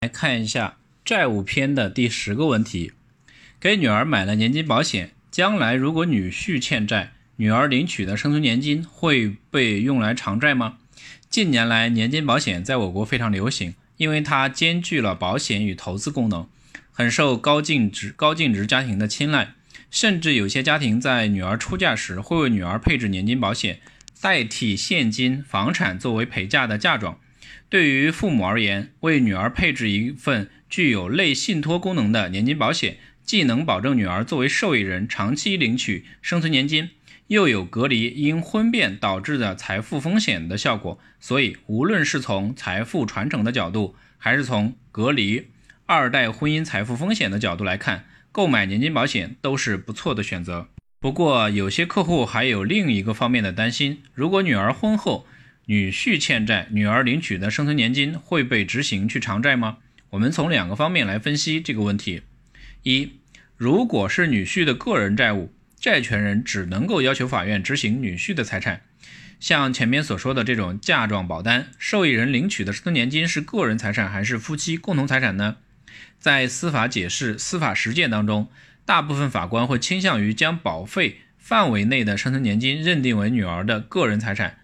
来看一下债务篇的第十个问题：给女儿买了年金保险，将来如果女婿欠债，女儿领取的生存年金会被用来偿债吗？近年来，年金保险在我国非常流行，因为它兼具了保险与投资功能，很受高净值高净值家庭的青睐。甚至有些家庭在女儿出嫁时，会为女儿配置年金保险，代替现金、房产作为陪嫁的嫁妆。对于父母而言，为女儿配置一份具有类信托功能的年金保险，既能保证女儿作为受益人长期领取生存年金，又有隔离因婚变导致的财富风险的效果。所以，无论是从财富传承的角度，还是从隔离二代婚姻财富风险的角度来看，购买年金保险都是不错的选择。不过，有些客户还有另一个方面的担心：如果女儿婚后，女婿欠债，女儿领取的生存年金会被执行去偿债吗？我们从两个方面来分析这个问题。一，如果是女婿的个人债务，债权人只能够要求法院执行女婿的财产。像前面所说的这种嫁妆保单，受益人领取的生存年金是个人财产还是夫妻共同财产呢？在司法解释、司法实践当中，大部分法官会倾向于将保费范围内的生存年金认定为女儿的个人财产。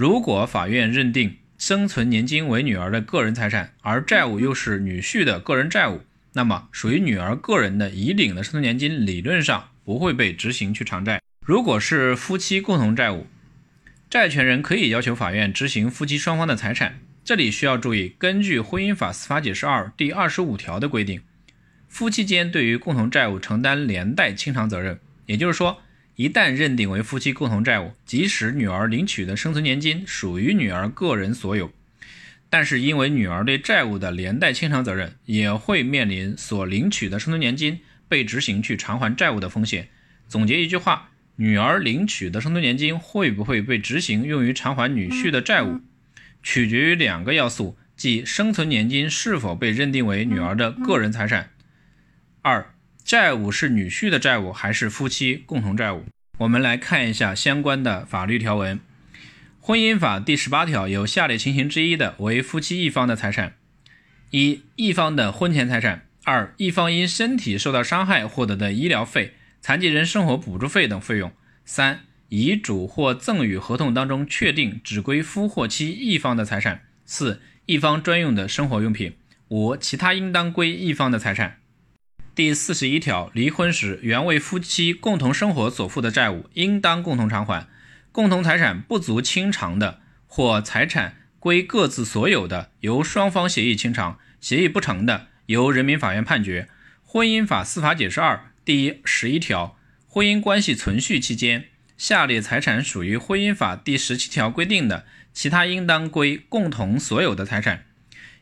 如果法院认定生存年金为女儿的个人财产，而债务又是女婿的个人债务，那么属于女儿个人的已领的生存年金理论上不会被执行去偿债。如果是夫妻共同债务，债权人可以要求法院执行夫妻双方的财产。这里需要注意，根据《婚姻法司法解释二》第二十五条的规定，夫妻间对于共同债务承担连带清偿责任，也就是说。一旦认定为夫妻共同债务，即使女儿领取的生存年金属于女儿个人所有，但是因为女儿对债务的连带清偿责任，也会面临所领取的生存年金被执行去偿还债务的风险。总结一句话，女儿领取的生存年金会不会被执行用于偿还女婿的债务，取决于两个要素，即生存年金是否被认定为女儿的个人财产。二。债务是女婿的债务还是夫妻共同债务？我们来看一下相关的法律条文。婚姻法第十八条有下列情形之一的为夫妻一方的财产：一、一方的婚前财产；二、一方因身体受到伤害获得的医疗费、残疾人生活补助费等费用；三、遗嘱或赠与合同当中确定只归夫或妻一方的财产；四、一方专用的生活用品；五、其他应当归一方的财产。第四十一条，离婚时原为夫妻共同生活所负的债务，应当共同偿还；共同财产不足清偿的，或财产归各自所有的，由双方协议清偿；协议不成的，由人民法院判决。婚姻法司法解释二第十一条，婚姻关系存续期间，下列财产属于婚姻法第十七条规定的，其他应当归共同所有的财产：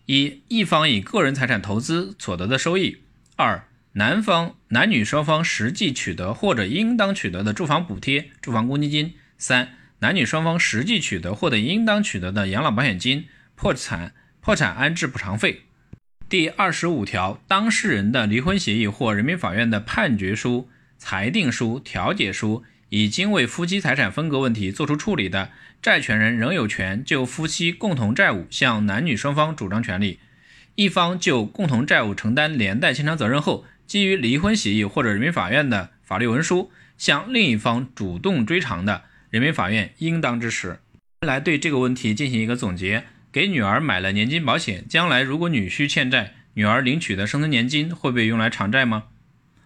一、一方以个人财产投资所得的收益；二、男方男女双方实际取得或者应当取得的住房补贴、住房公积金；三、男女双方实际取得或者应当取得的养老保险金、破产破产安置补偿费。第二十五条，当事人的离婚协议或人民法院的判决书、裁定书、调解书已经为夫妻财产分割问题作出处理的，债权人仍有权就夫妻共同债务向男女双方主张权利。一方就共同债务承担连带清偿责任后。基于离婚协议或者人民法院的法律文书向另一方主动追偿的，人民法院应当支持。来对这个问题进行一个总结：给女儿买了年金保险，将来如果女婿欠债，女儿领取的生存年金会被用来偿债吗？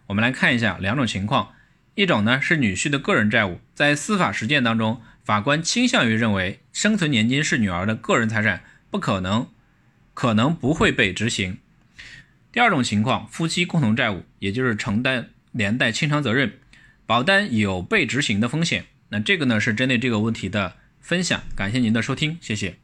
我们来看一下两种情况：一种呢是女婿的个人债务，在司法实践当中，法官倾向于认为生存年金是女儿的个人财产，不可能，可能不会被执行。第二种情况，夫妻共同债务，也就是承担连带清偿责任，保单有被执行的风险。那这个呢是针对这个问题的分享，感谢您的收听，谢谢。